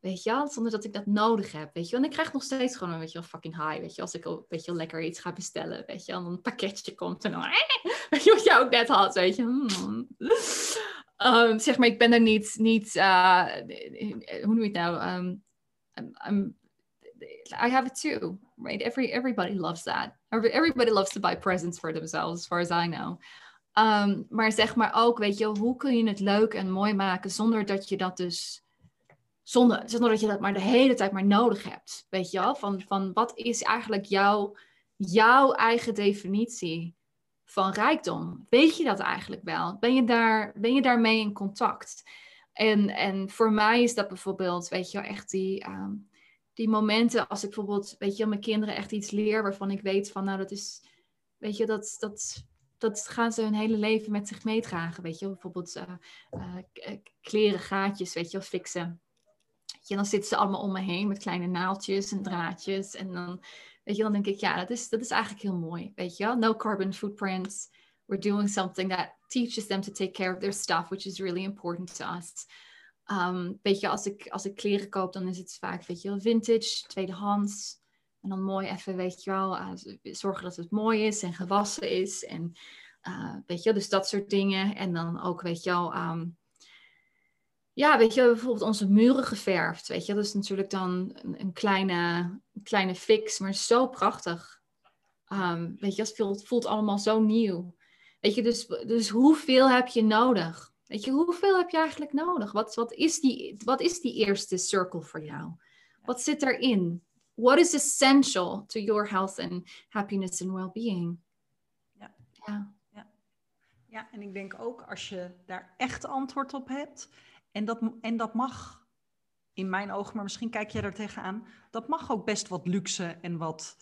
Weet je wel? Zonder dat ik dat nodig heb. Weet je wel? En ik krijg nog steeds gewoon een beetje een fucking high. Weet je Als ik een beetje lekker iets ga bestellen. Weet je En dan een pakketje komt en dan... <laughs> Weet je wat jij ook net had? Weet je? Hmm. Um, zeg maar, ik ben er niet... niet uh, hoe noem je het nou? I'm, I'm, I have it too. Right? Every, everybody loves that. Everybody loves to buy presents for themselves, as far as I know. Um, maar zeg maar ook, weet je, hoe kun je het leuk en mooi maken zonder dat je dat dus zonder, zonder dat je dat maar de hele tijd maar nodig hebt. Weet je wel? Van, van wat is eigenlijk jouw, jouw eigen definitie van rijkdom? Weet je dat eigenlijk wel? Ben je, daar, ben je daarmee in contact? En, en voor mij is dat bijvoorbeeld, weet je wel, echt die, ehm, die momenten als ik bijvoorbeeld, weet je, mijn kinderen echt iets leer waarvan ik weet van, nou, dat is, weet je, dat, dat, dat gaan ze hun hele leven met zich meedragen. Weet je, bijvoorbeeld uh, uh, kleren, gaatjes, weet je, of fixen. Je, dan zitten ze allemaal om me heen met kleine naaldjes en draadjes. En dan, weet je, dan denk ik, ja, dat is, dat is eigenlijk heel mooi. Weet je, no carbon footprints. We're doing something that teaches them to take care of their stuff, which is really important to us. Um, weet je, als ik, als ik kleren koop, dan is het vaak, weet je vintage, tweedehands. En dan mooi even, weet je wel, uh, zorgen dat het mooi is en gewassen is. En uh, weet je, dus dat soort dingen. En dan ook, weet je wel, um, ja, weet je, bijvoorbeeld onze muren geverfd. Weet je, dat is natuurlijk dan een, een kleine, kleine fix, maar zo prachtig. Um, weet je, het voelt, voelt allemaal zo nieuw. Weet je, dus, dus hoeveel heb je nodig? Weet je, hoeveel heb je eigenlijk nodig? Wat, wat, is, die, wat is die eerste circle voor jou? Wat zit erin? What is essential to your health and happiness and well-being? Ja. ja. Ja. ja, en ik denk ook als je daar echt antwoord op hebt, en dat, en dat mag in mijn ogen, maar misschien kijk je er tegenaan, dat mag ook best wat luxe en wat.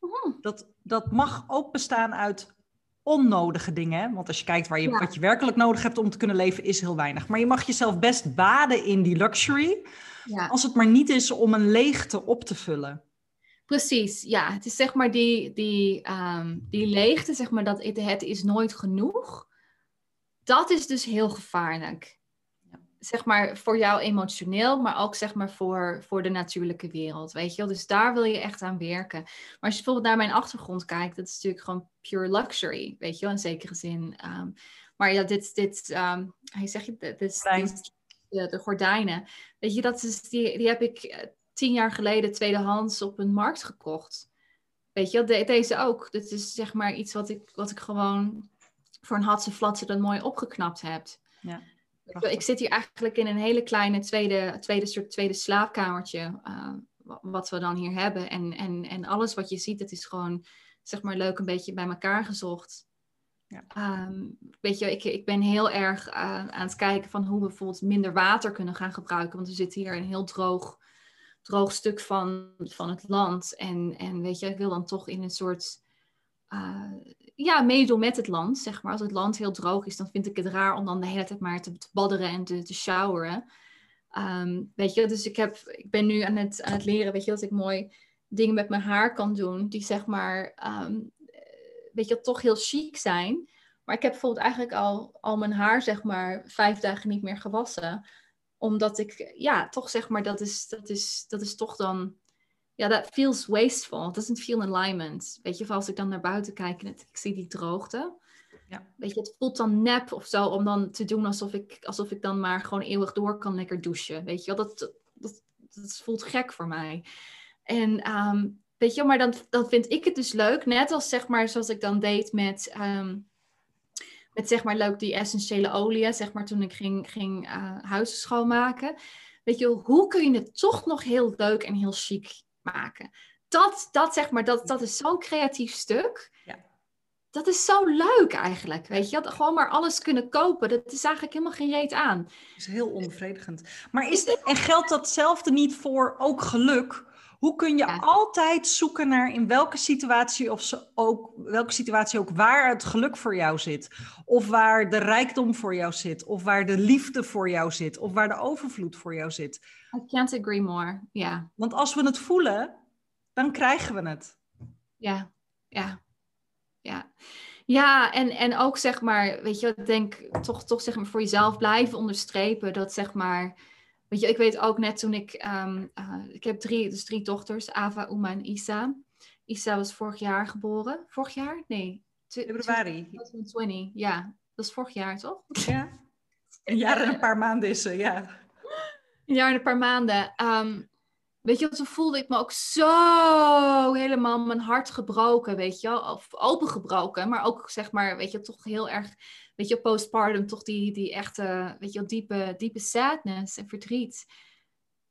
Mhm. Dat, dat mag ook bestaan uit onnodige dingen. Want als je kijkt waar je, wat je werkelijk nodig hebt om te kunnen leven, is heel weinig. Maar je mag jezelf best baden in die luxury. Ja. Als het maar niet is om een leegte op te vullen. Precies, ja. Het is zeg maar die, die, um, die leegte, zeg maar, dat het, het is nooit genoeg. Dat is dus heel gevaarlijk zeg maar voor jou emotioneel, maar ook zeg maar voor, voor de natuurlijke wereld, weet je wel. Dus daar wil je echt aan werken. Maar als je bijvoorbeeld naar mijn achtergrond kijkt, dat is natuurlijk gewoon pure luxury, weet je wel, in zekere zin. Ehm, maar ja, dit, dit um, hoe zeg je, dit, dit, de, de, gordijnen, weet je, dat is, die, die heb ik eh, tien jaar geleden tweedehands op een markt gekocht. Weet je, de, deze ook. Dit is zeg maar iets wat ik, wat ik gewoon voor een hatse flatse dan mooi opgeknapt heb. Ja. Ik zit hier eigenlijk in een hele kleine tweede, tweede, soort tweede slaapkamertje. Uh, wat we dan hier hebben. En, en, en alles wat je ziet, het is gewoon zeg maar leuk een beetje bij elkaar gezocht. Ja. Um, weet je, ik, ik ben heel erg uh, aan het kijken van hoe we bijvoorbeeld minder water kunnen gaan gebruiken. Want we zitten hier in een heel droog, droog stuk van, van het land. En, en weet je, ik wil dan toch in een soort uh, ja, meedoen met het land. Zeg maar. Als het land heel droog is, dan vind ik het raar om dan de hele tijd maar te, badderen en te, te showeren. Ehm, weet je, dus ik, heb, ik ben nu aan het, aan het leren, weet je, dat ik mooi dingen met mijn haar kan doen, die zeg maar, ehm, weet je, toch heel chic zijn. Maar ik heb bijvoorbeeld eigenlijk al, al mijn haar, zeg maar, vijf dagen niet meer gewassen. Omdat ik, ja, toch zeg maar, dat is, dat is, dat is toch dan ja, dat feels wasteful. It doesn't feel alignment. Weet je, als ik dan naar buiten kijk en het, ik zie die droogte. Ja. Weet je, het voelt dan nep of zo om dan te doen alsof ik, alsof ik dan maar gewoon eeuwig door kan lekker douchen. Weet je, dat, dat, dat voelt gek voor mij. En um, weet je, maar dan, dan vind ik het dus leuk, net als zeg maar zoals ik dan deed met, um, met zeg maar leuk die essentiële oliën, zeg maar toen ik ging, ging uh, huizen schoonmaken. Weet je, hoe kun je het toch nog heel leuk en heel chic maken. Dat, dat zeg maar, dat, dat is zo'n creatief stuk. Ja. Dat is zo leuk eigenlijk, weet je. Dat gewoon maar alles kunnen kopen, dat is eigenlijk helemaal geen reet aan. Dat is heel onbevredigend. Maar is en geldt datzelfde niet voor ook geluk? Hoe kun je altijd zoeken naar in welke situatie, of ze ook, welke situatie ook waar het geluk voor jou zit? Of waar de rijkdom voor jou zit? Of waar de liefde voor jou zit? Of waar de overvloed voor jou zit? I can't agree more, ja. Want als we het voelen, dan krijgen we het. Ja, ja, ja. Ja, en, en ook zeg maar, weet je, ik denk toch, toch zeg maar voor jezelf blijven onderstrepen dat zeg maar, weet je, ik weet ook net toen ik, um, uh, ik heb drie, dus drie dochters, Ava, Uma en Isa. Isa was vorig jaar geboren. Vorig jaar? Nee. Februari. 2020, ja. Dat is vorig jaar, toch? Ja. Een jaar en een paar maanden is ze, ja. Een jaar en een paar maanden. Um, Weet je, toen voelde ik me ook zo helemaal mijn hart gebroken, weet je wel. Of opengebroken, maar ook zeg maar, weet je, toch heel erg, weet je, postpartum, toch die, die echte, weet je, diepe, diepe sadness en verdriet.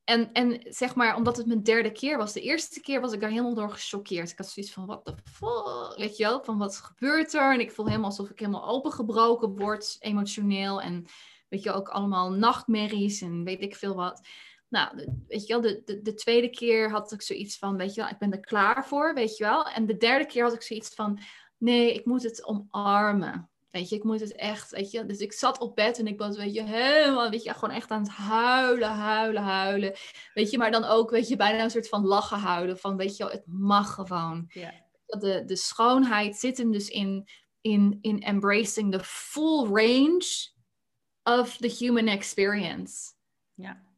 En, en zeg maar, omdat het mijn derde keer was. De eerste keer was ik daar helemaal door gechoqueerd. Ik had zoiets van, wat de fuck, weet je wel, van wat gebeurt er? En ik voel helemaal alsof ik helemaal opengebroken word, emotioneel. En weet je, ook allemaal nachtmerries en weet ik veel wat. Nou, weet je wel, de, de, de, tweede keer had ik zoiets van, weet je wel, ik ben er klaar voor, weet je wel. En de derde keer had ik zoiets van, nee, ik moet het omarmen. Weet je, ik moet het echt, weet je. Dus ik zat op bed en ik was, weet je, helemaal, weet je, gewoon echt aan het huilen, huilen, huilen. Weet je, maar dan ook, weet je, bijna een soort van lachen huilen. Van, weet je, het mag gewoon. Ja. De, de schoonheid zit hem dus in, in, in embracing the full range of the human experience. Ja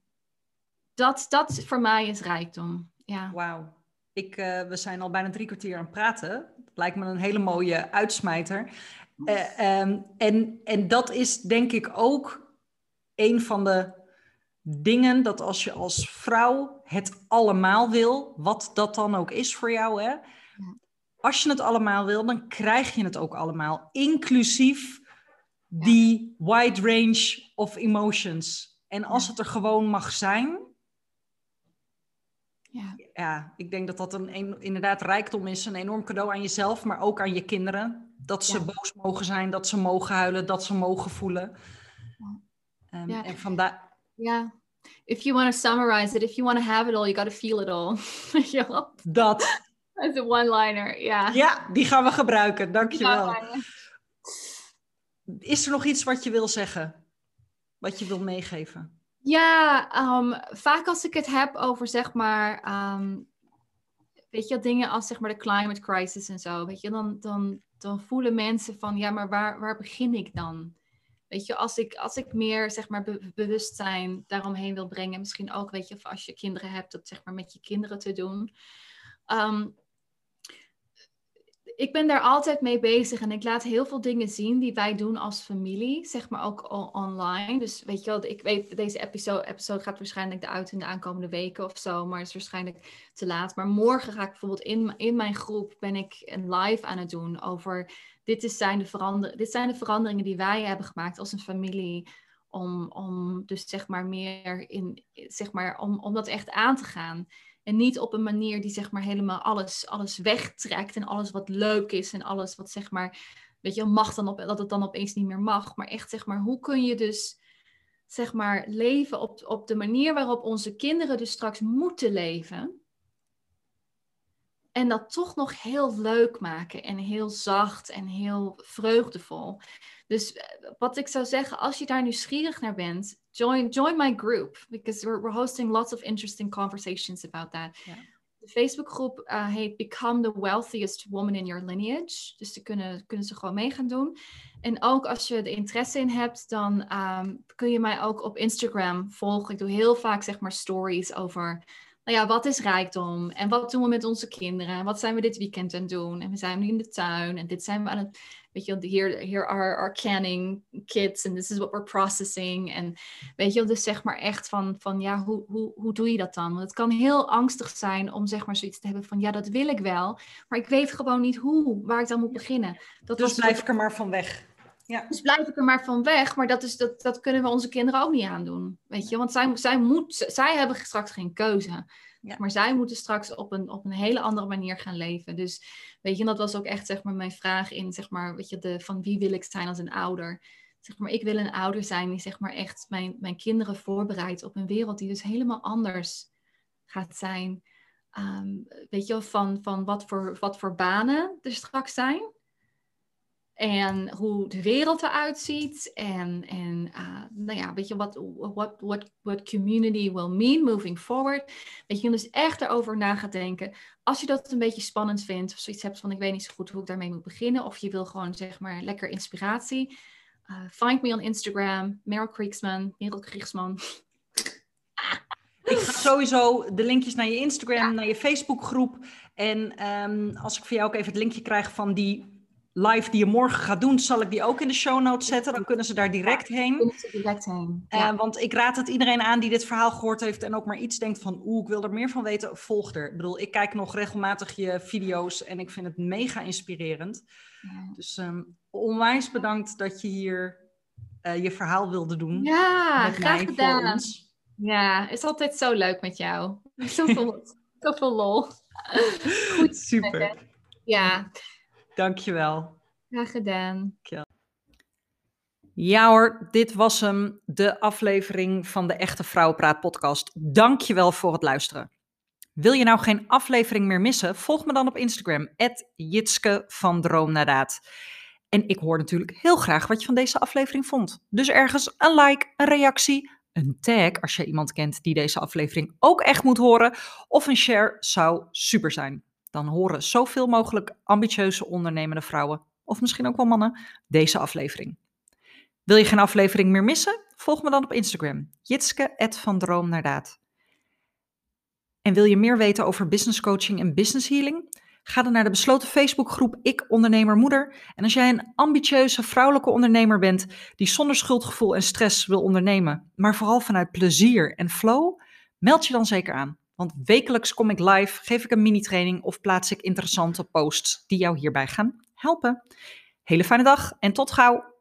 dat, dat voor mij is rijkdom. Ja. Wauw. Ik, uh, we zijn al bijna drie kwartier aan het praten. Dat lijkt me een hele mooie uitsmijter. Uh, um, en, en dat is denk ik ook een van de dingen dat als je als vrouw het allemaal wil, wat dat dan ook is voor jou, hè? Als je het allemaal wil, dan krijg je het ook allemaal, inclusief die wide range of emotions. En als het er gewoon mag zijn, ja. ja, ik denk dat dat een, een, inderdaad rijkdom is. Een enorm cadeau aan jezelf, maar ook aan je kinderen. Dat ze boos mogen zijn, dat ze mogen huilen, dat ze mogen voelen. Um, ja. En vandaar... Ja, if you want to summarize it, if you want to have it all, you got to feel it all. <laughs> dat. As a one-liner, ja. Ja, die gaan we gebruiken. Dankjewel. Is er nog iets wat je wil zeggen? Wat je wil meegeven? Ja, um, vaak als ik het heb over zeg maar, um, weet je, dingen als zeg maar de climate crisis en zo, weet je, dan, dan, dan voelen mensen van, ja, maar waar, waar begin ik dan? Weet je, als ik, als ik meer zeg maar be bewustzijn daaromheen wil brengen, misschien ook, weet je, of als je kinderen hebt, dat zeg maar met je kinderen te doen. Um, ik ben daar altijd mee bezig en ik laat heel veel dingen zien die wij doen als familie, zeg maar ook online. Dus weet je wel, ik weet, deze episode, episode gaat waarschijnlijk eruit in de aankomende weken of zo, maar het is waarschijnlijk te laat. Maar morgen ga ik bijvoorbeeld in, in mijn groep, ben ik een live aan het doen over, dit, is zijn de verander, dit zijn de veranderingen die wij hebben gemaakt als een familie, om, om dus zeg maar meer in, zeg maar, om, om dat echt aan te gaan. En niet op een manier die zeg maar helemaal alles, alles wegtrekt en alles wat leuk is en alles wat zeg maar, weet je, mag dan op, dat het dan opeens niet meer mag. Maar echt zeg maar, hoe kun je dus zeg maar leven op, op de manier waarop onze kinderen dus straks moeten leven. En dat toch nog heel leuk maken en heel zacht en heel vreugdevol. Dus eh, wat ik zou zeggen, als je daar nieuwsgierig naar bent, join, join my group. Because we're, we're hosting lots of interesting conversations about that. De Facebookgroep uh, heet Become the Wealthiest Woman in Your Lineage. Dus daar kunnen, kunnen ze gewoon mee gaan doen. En ook als je er interesse in hebt, dan um, kun je mij ook op Instagram volgen. Ik doe heel vaak zeg maar stories over nou ja, wat is rijkdom? En wat doen we met onze kinderen? Wat zijn we dit weekend aan het doen? En we zijn nu in de tuin en dit zijn we aan het weet je, here, here are our canning kits and this is what we're processing. En weet je, dus zeg maar echt van, van ja, hoe, hoe, hoe doe je dat dan? Want het kan heel angstig zijn om zeg maar zoiets te hebben van ja, dat wil ik wel, maar ik weet gewoon niet hoe, waar ik dan moet beginnen. Dat dus blijf ik er maar van weg. Ja. Dus blijf ik er maar van weg. Maar dat, is, dat, dat kunnen we onze kinderen ook niet aandoen. Weet je, want zij, zij, moet, zij hebben straks geen keuze. Ja. Maar zij moeten straks op een, op een hele andere manier gaan leven. Dus weet je, dat was ook echt zeg maar, mijn vraag in, zeg maar, weet je, de, van wie wil ik zijn als een ouder? Zeg maar, ik wil een ouder zijn die zeg maar echt mijn, mijn kinderen voorbereidt op een wereld die dus helemaal anders gaat zijn. Um, weet je, van, van wat, voor, wat voor banen er straks zijn. En hoe de wereld eruit ziet. En, en uh, nou ja, weet je, wat what, what, what community will mean moving forward. Weet je, dus echt erover na gaat denken. Als je dat een beetje spannend vindt. Of zoiets hebt van ik weet niet zo goed hoe ik daarmee moet beginnen. Of je wil gewoon zeg maar lekker inspiratie. Uh, find me on Instagram. Meryl Kriegsman. Meryl Kriegsman. Ik ga <laughs> sowieso de linkjes naar je Instagram, naar je Facebookgroep. En um, als ik voor jou ook even het linkje krijg van die live die je morgen gaat doen, zal ik die ook in de show notes zetten. Dan kunnen ze daar direct heen. Kunnen ze direct heen. Uh, want ik raad het iedereen aan die dit verhaal gehoord heeft en ook maar iets denkt van, oeh, ik wil er meer van weten, volg er. Ik bedoel, ik kijk nog regelmatig je video's en ik vind het mega inspirerend. Ja. Dus um, onwijs bedankt dat je hier uh, je verhaal wilde doen. Ja, graag gedaan. Ja, is altijd zo leuk met jou. <laughs> Zoveel, zoveel lol. <laughs> Goed. Super. Ja. Dankjewel. Graag gedaan. Ja hoor, dit was hem, de aflevering van de Echte Vrouwenpraat podcast. Dankjewel voor het luisteren. Wil je nou geen aflevering meer missen? Volg me dan op Instagram, Jitske van Droom naar Daad. En ik hoor natuurlijk heel graag wat je van deze aflevering vond. Dus ergens een like, een reactie, een tag als je iemand kent die deze aflevering ook echt moet horen. Of een share zou super zijn. Dan horen zoveel mogelijk ambitieuze ondernemende vrouwen, of misschien ook wel mannen, deze aflevering. Wil je geen aflevering meer missen? Volg me dan op Instagram. Jitske, van Droom naar Daad. En wil je meer weten over business coaching en business healing? Ga dan naar de besloten Facebookgroep Ik Ondernemer Moeder. En als jij een ambitieuze vrouwelijke ondernemer bent die zonder schuldgevoel en stress wil ondernemen, maar vooral vanuit plezier en flow, meld je dan zeker aan. Want wekelijks kom ik live, geef ik een mini-training of plaats ik interessante posts die jou hierbij gaan helpen. Hele fijne dag en tot gauw!